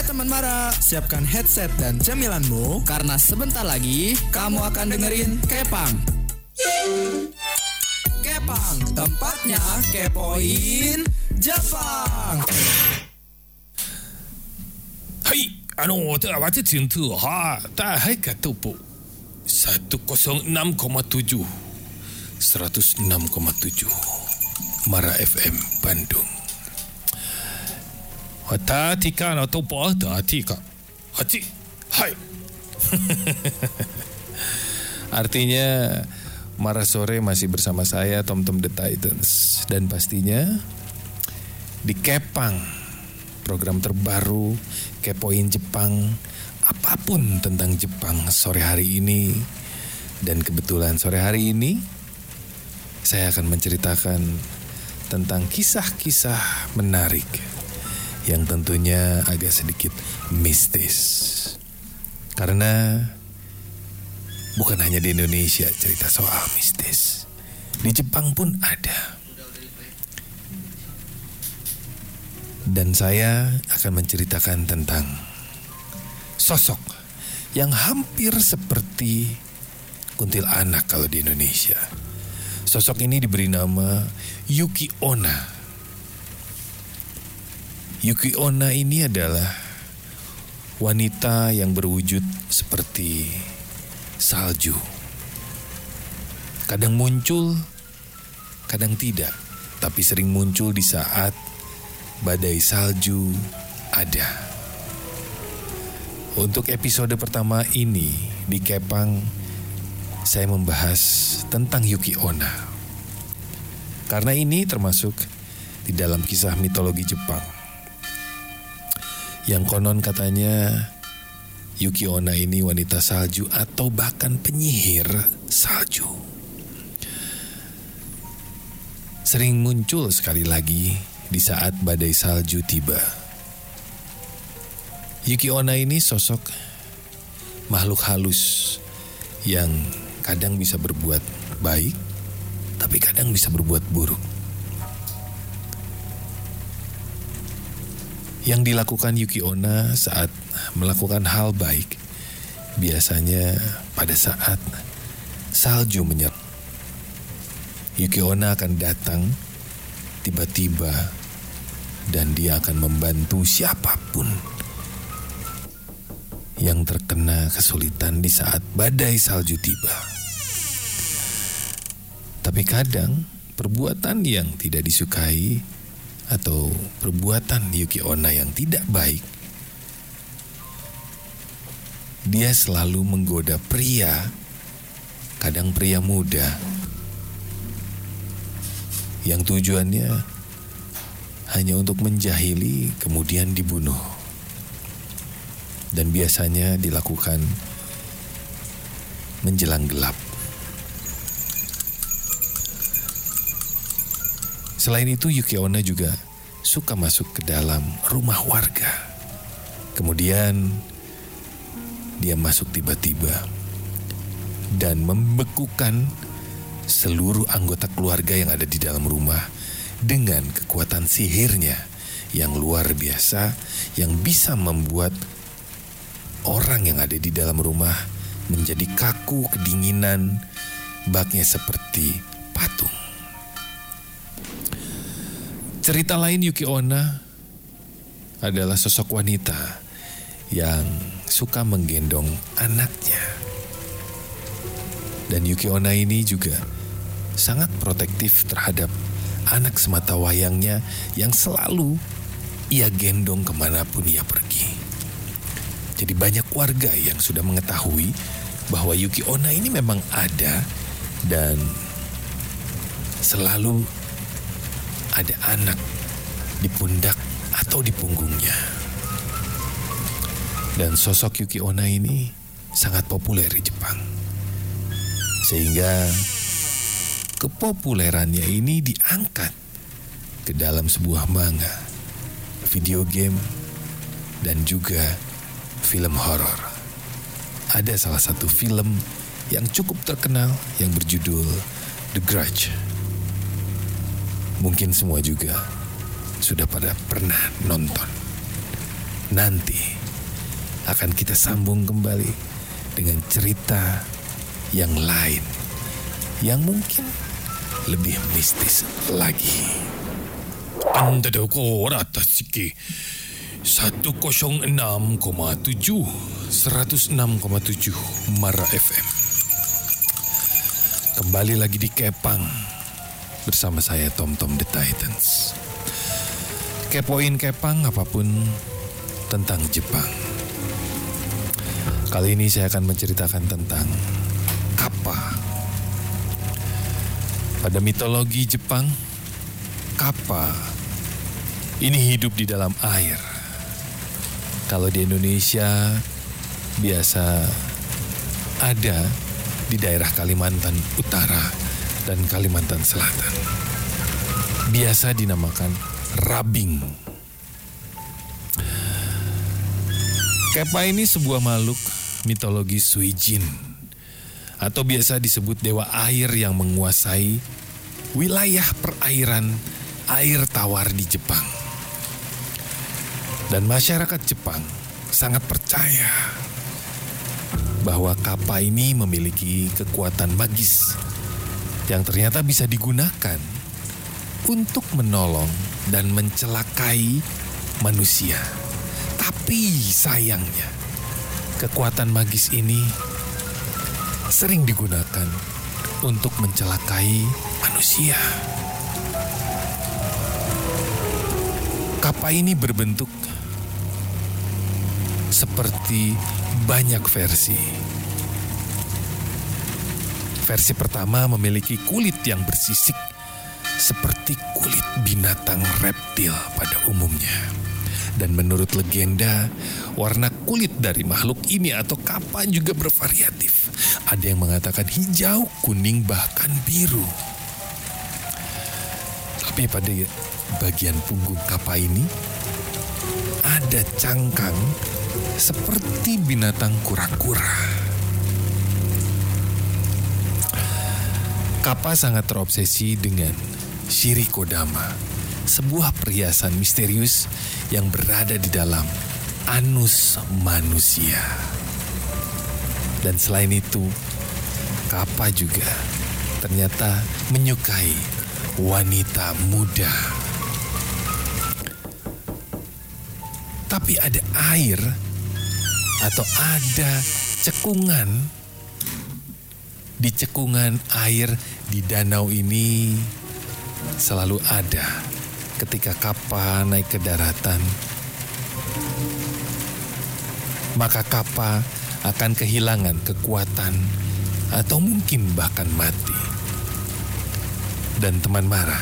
Hai teman Mara, siapkan headset dan cemilanmu karena sebentar lagi kamu akan dengerin Kepang. Kepang, tempatnya kepoin Jepang. Hai, anu apa awak cintu ha, tak hai kata bu. 106,7 106,7 Mara FM Bandung Hati ka na to po hati ka. Hati Hai. Artinya Mara sore masih bersama saya Tom Tom The Titans. Dan pastinya Di Kepang Program terbaru Kepoin Jepang Apa pun tentang Jepang sore hari ini. Dan kebetulan sore hari ini saya akan menceritakan tentang kisah-kisah menarik yang tentunya agak sedikit mistis. Karena bukan hanya di Indonesia cerita soal mistis. Di Jepang pun ada. Dan saya akan menceritakan tentang sosok yang hampir seperti kuntilanak kalau di Indonesia. Sosok ini diberi nama Yuki Onna. Yuki Onna ini adalah wanita yang berwujud seperti salju. Kadang muncul, kadang tidak, tapi sering muncul di saat badai salju ada. Untuk episode pertama ini di Kepang saya membahas tentang Yuki Onna. Karena ini termasuk di dalam kisah mitologi Jepang. Yang konon katanya Yuki Onna ini wanita salju atau bahkan penyihir salju. Sering muncul sekali lagi di saat badai salju tiba. Yuki Onna ini sosok makhluk halus yang kadang bisa berbuat baik, tapi kadang bisa berbuat buruk. Yang dilakukan Yuki Onna saat melakukan hal baik biasanya pada saat salju menyerang. Yuki Onna akan datang tiba-tiba dan dia akan membantu siapa pun yang terkena kesulitan di saat badai salju tiba. Tapi kadang perbuatan yang tidak disukai atau perbuatan Yuki Onna yang tidak baik dia selalu menggoda pria, kadang pria muda yang tujuannya hanya untuk menjahili kemudian dibunuh. Dan biasanya dilakukan menjelang gelap. Selain itu Yuki Onna juga suka masuk ke dalam rumah warga. Kemudian dia masuk tiba-tiba dan membekukan seluruh anggota keluarga yang ada di dalam rumah dengan kekuatan sihirnya yang luar biasa yang bisa membuat orang yang ada di dalam rumah menjadi kaku kedinginan baknya seperti patung. Cerita lain Yuki Onna adalah sosok wanita yang suka menggendong anaknya. Dan Yuki Onna ini juga sangat protektif terhadap anak semata wayangnya yang selalu ia gendong ke mana pun ia pergi. Jadi banyak warga yang sudah mengetahui bahwa Yuki Onna ini memang ada dan selalu ada anak di pundak atau di punggungnya. Dan sosok Yuki Onna ini sangat populer di Jepang. Sehingga kepopulerannya ini diangkat ke dalam sebuah manga, video game, dan juga film horor. Ada salah satu film yang cukup terkenal yang berjudul The Grudge. Mungkin semua juga sudah pada pernah nonton. nanti akan kita sambung kembali dengan cerita yang lain yang mungkin lebih mistis lagi. Anda doko rata siki 106,7 106,7 Mara FM. Kembali lagi di Kepang bersama saya Tom Tom The Titans. Kepoin Kepang apa pun tentang Jepang. Kali ini saya akan menceritakan tentang Kappa. Pada mitologi Jepang, Kappa ini hidup di dalam air. Kalau di Indonesia biasa ada di daerah Kalimantan Utara dan Kalimantan Selatan. Biasa dinamakan rabing. Kepa ini sebuah makhluk mitologi Suijin atau biasa disebut dewa air yang menguasai wilayah perairan air tawar di Jepang. Dan masyarakat Jepang sangat percaya bahwa kapal ini memiliki kekuatan magis yang ternyata bisa digunakan untuk menolong dan mencelakai manusia. Tapi sayangnya, kekuatan magis ini sering digunakan untuk mencelakai manusia. Kapal ini berbentuk seperti banyak versi. Versi pertama memiliki kulit yang bersisik seperti kulit binatang reptil pada umumnya. Dan menurut legenda, warna kulit dari makhluk ini atau kapal juga bervariatif. Ada yang mengatakan hijau, kuning, bahkan biru. Tapi pada bagian punggung kapal ini ada cangkang seperti binatang kura-kura. Kapal sangat terobsesi dengan Shirikodama, sebuah perhiasan misterius yang berada di dalam anus manusia. Dan selain itu, Kappa juga ternyata menyukai wanita muda. Tapi ada air atau ada cekungan di cekungan air di danau ini selalu ada ketika kapal naik ke daratan, maka kapal akan kehilangan kekuatan atau mungkin bahkan mati. Dan teman marah,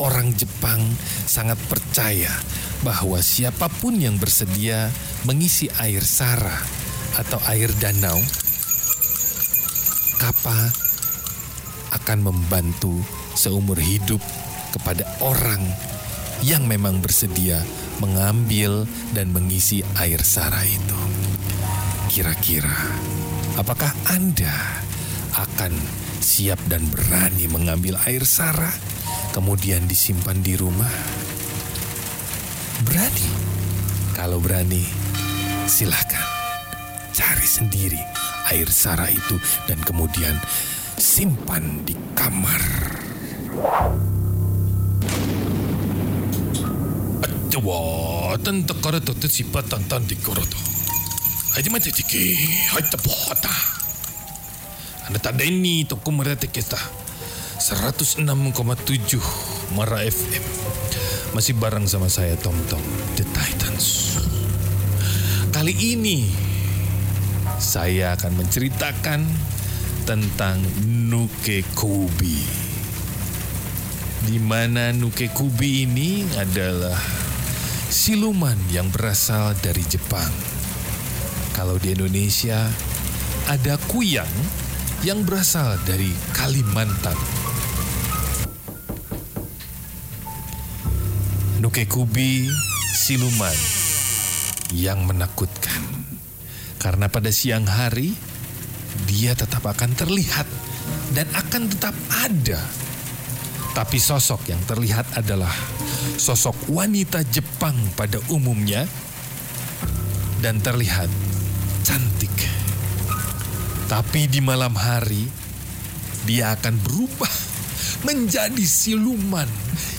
orang Jepang sangat percaya bahwa siapa pun yang bersedia mengisi air sara atau air danau, kapal akan membantu seumur hidup kepada orang yang memang bersedia mengambil dan mengisi air sara itu. Kira-kira, apakah Anda akan siap dan berani mengambil air sara, kemudian disimpan di rumah? Berani? Kalau berani, silahkan cari sendiri air sara itu dan kemudian simpan di kamar. Wah, tante kara tutu sifat tantan di koro to. Aja macam tiki, hai tepota. Anda tak ada ini toko merata kita. 106,7 Mara FM. Masih bareng sama saya Tom Tom The Titans. Kali ini saya akan menceritakan tentang Nuke Kubi. Di mana Nuke Kubi ini adalah siluman yang berasal dari Jepang. Kalau di Indonesia ada kuyang yang berasal dari Kalimantan. Nuke Kubi siluman yang menakutkan. Karena pada siang hari dia tetap akan terlihat dan akan tetap ada. Tapi sosok yang terlihat adalah sosok wanita Jepang pada umumnya dan terlihat cantik. Tapi di malam hari, dia akan berubah menjadi siluman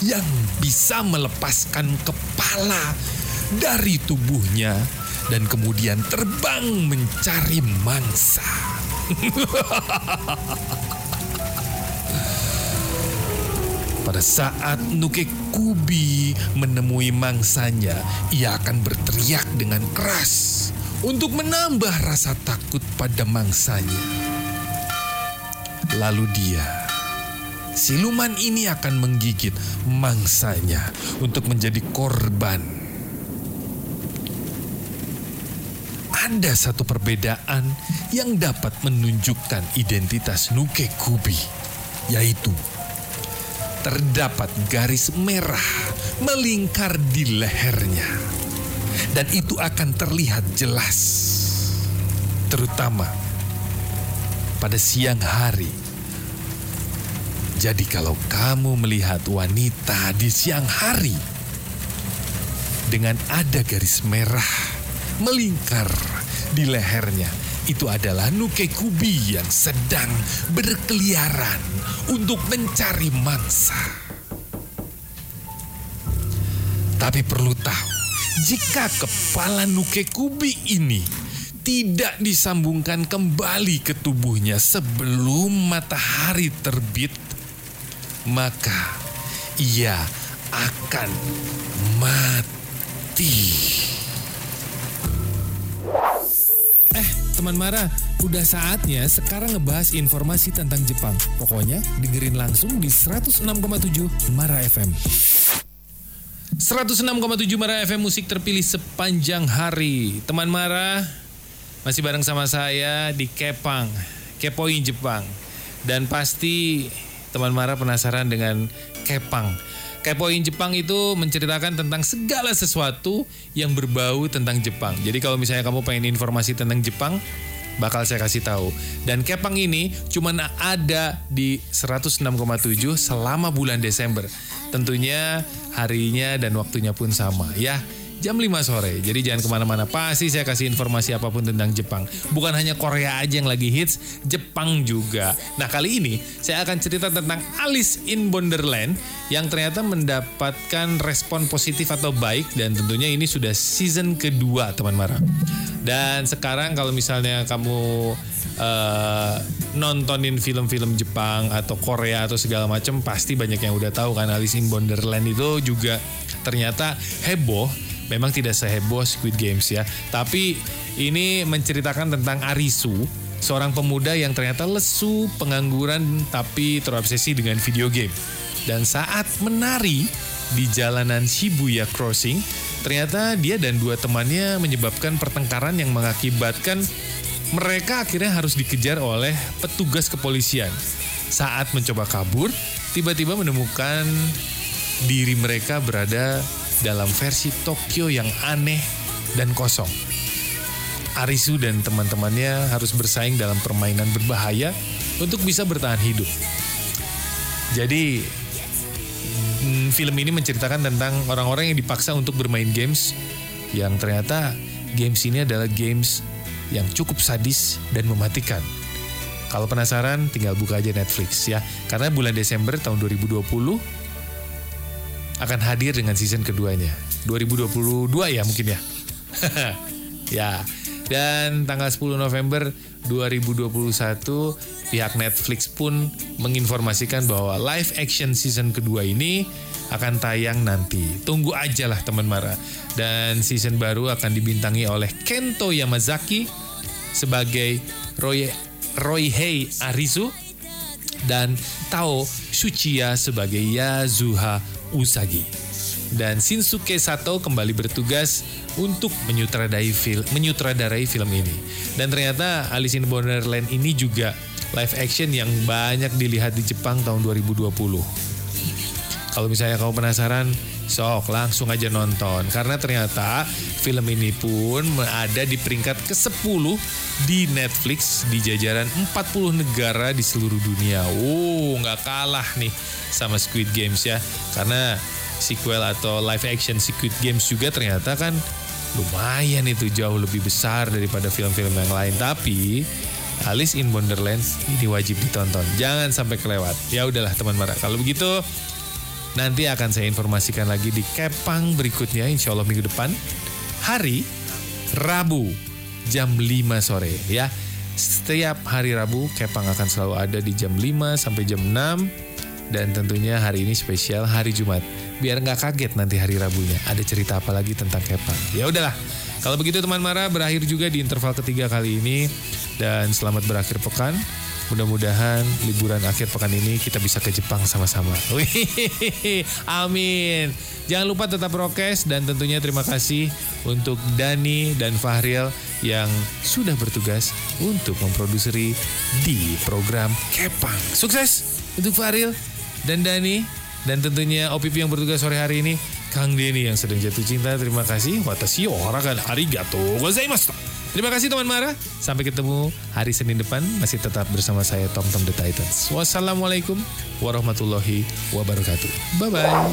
yang bisa melepaskan kepala dari tubuhnya dan kemudian terbang mencari mangsa. Pada saat Nuke Kubi menemui mangsanya, ia akan berteriak dengan keras untuk menambah rasa takut pada mangsanya. Lalu dia, siluman ini akan menggigit mangsanya untuk menjadi korban. Ada satu perbedaan yang dapat menunjukkan identitas Nuke Kubi, yaitu terdapat garis merah melingkar di lehernya. Dan itu akan terlihat jelas. Terutama pada siang hari. Jadi kalau kamu melihat wanita di siang hari dengan ada garis merah melingkar di lehernya, itu adalah Nuke Kubi yang sedang berkeliaran untuk mencari mangsa. Tapi perlu tahu, jika kepala Nuke Kubi ini tidak disambungkan kembali ke tubuhnya sebelum matahari terbit, maka ia akan mati. Teman Mara, udah saatnya sekarang ngebahas informasi tentang Jepang. Pokoknya dengerin langsung di 106,7 Mara FM. 106,7 Mara FM musik terpilih sepanjang hari. Teman Mara masih bareng sama saya di Kepang, Kepoin Jepang. Dan pasti teman Mara penasaran dengan Kepang. Kepoin Jepang itu menceritakan tentang segala sesuatu yang berbau tentang Jepang. Jadi kalau misalnya kamu pengen informasi tentang Jepang, bakal saya kasih tahu. Dan Kepang ini cuma ada di 106,7 selama bulan Desember. Tentunya harinya dan waktunya pun sama ya jam 5 sore. Jadi jangan ke mana-mana. Pasti saya kasih informasi apa pun tentang Jepang. Bukan hanya Korea aja yang lagi hits, Jepang juga. Nah kali ini saya akan cerita tentang Alice in Wonderland yang ternyata mendapatkan respon positif atau baik dan tentunya ini sudah season kedua teman Mara. Dan sekarang kalau misalnya kamu uh, nontonin film-film Jepang atau Korea atau segala macam pasti banyak yang udah tahu kan Alice in Wonderland itu juga ternyata heboh memang tidak seheboh Squid Games ya. Tapi ini menceritakan tentang Arisu, seorang pemuda yang ternyata lesu, pengangguran, tapi terobsesi dengan video game. Dan saat menari di jalanan Shibuya Crossing, ternyata dia dan dua temannya menyebabkan pertengkaran yang mengakibatkan mereka akhirnya harus dikejar oleh petugas kepolisian. Saat mencoba kabur, tiba-tiba menemukan diri mereka berada dalam versi Tokyo yang aneh dan kosong. Arisu dan teman-temannya harus bersaing dalam permainan berbahaya untuk bisa bertahan hidup. Jadi hmm, film ini menceritakan tentang orang-orang yang dipaksa untuk bermain games yang ternyata games ini adalah games yang cukup sadis dan mematikan. Kalau penasaran tinggal buka aja Netflix ya. Karena bulan Desember tahun 2020 akan hadir dengan season keduanya. 2022 ya mungkin ya. ya. Dan tanggal 10 November 2021 pihak Netflix pun menginformasikan bahwa live action season kedua ini akan tayang nanti. Tunggu aja lah teman Mara. Dan season baru akan dibintangi oleh Kento Yamazaki sebagai Roy Roihei Arisu dan Tao Shuchiya sebagai Yazuha Usagi. Dan Shinsuke Sato kembali bertugas untuk menyutradarai film, menyutradarai film ini. Dan ternyata Alice in Wonderland ini juga live action yang banyak dilihat di Jepang tahun 2020. Kalau misalnya kamu penasaran, sok langsung aja nonton. Karena ternyata film ini pun ada di peringkat ke-10 di Netflix di jajaran 40 negara di seluruh dunia. Oh, nggak kalah nih sama Squid Games ya. Karena sequel atau live action Squid Games juga ternyata kan lumayan itu jauh lebih besar daripada film-film yang lain. Tapi Alice in Wonderland ini wajib ditonton. Jangan sampai kelewat. Ya udahlah teman Mara. Kalau begitu nanti akan saya informasikan lagi di Kepang berikutnya insya Allah minggu depan. Hari Rabu jam 5 sore ya. Setiap hari Rabu Kepang akan selalu ada di jam 5 sampai jam 6 dan tentunya hari ini spesial hari Jumat. Biar nggak kaget nanti hari Rabunya ada cerita apa lagi tentang Kepang. Ya udahlah. Kalau begitu teman Mara berakhir juga di interval ketiga kali ini dan selamat berakhir pekan. Mudah-mudahan liburan akhir pekan ini kita bisa ke Jepang sama-sama. Amin. Jangan lupa tetap prokes dan tentunya terima kasih untuk Dani dan Fahril yang sudah bertugas untuk memproduksi di program Kepang. Sukses untuk Fahril dan Dani dan tentunya OPP yang bertugas sore hari ini Kang Denny yang sedang jatuh cinta. Terima kasih. Watashi kan arigato gozaimasu. Terima kasih teman Mara. Sampai ketemu hari Senin depan. Masih tetap bersama saya Tom Tom The Titans. Wassalamualaikum warahmatullahi wabarakatuh. Bye-bye.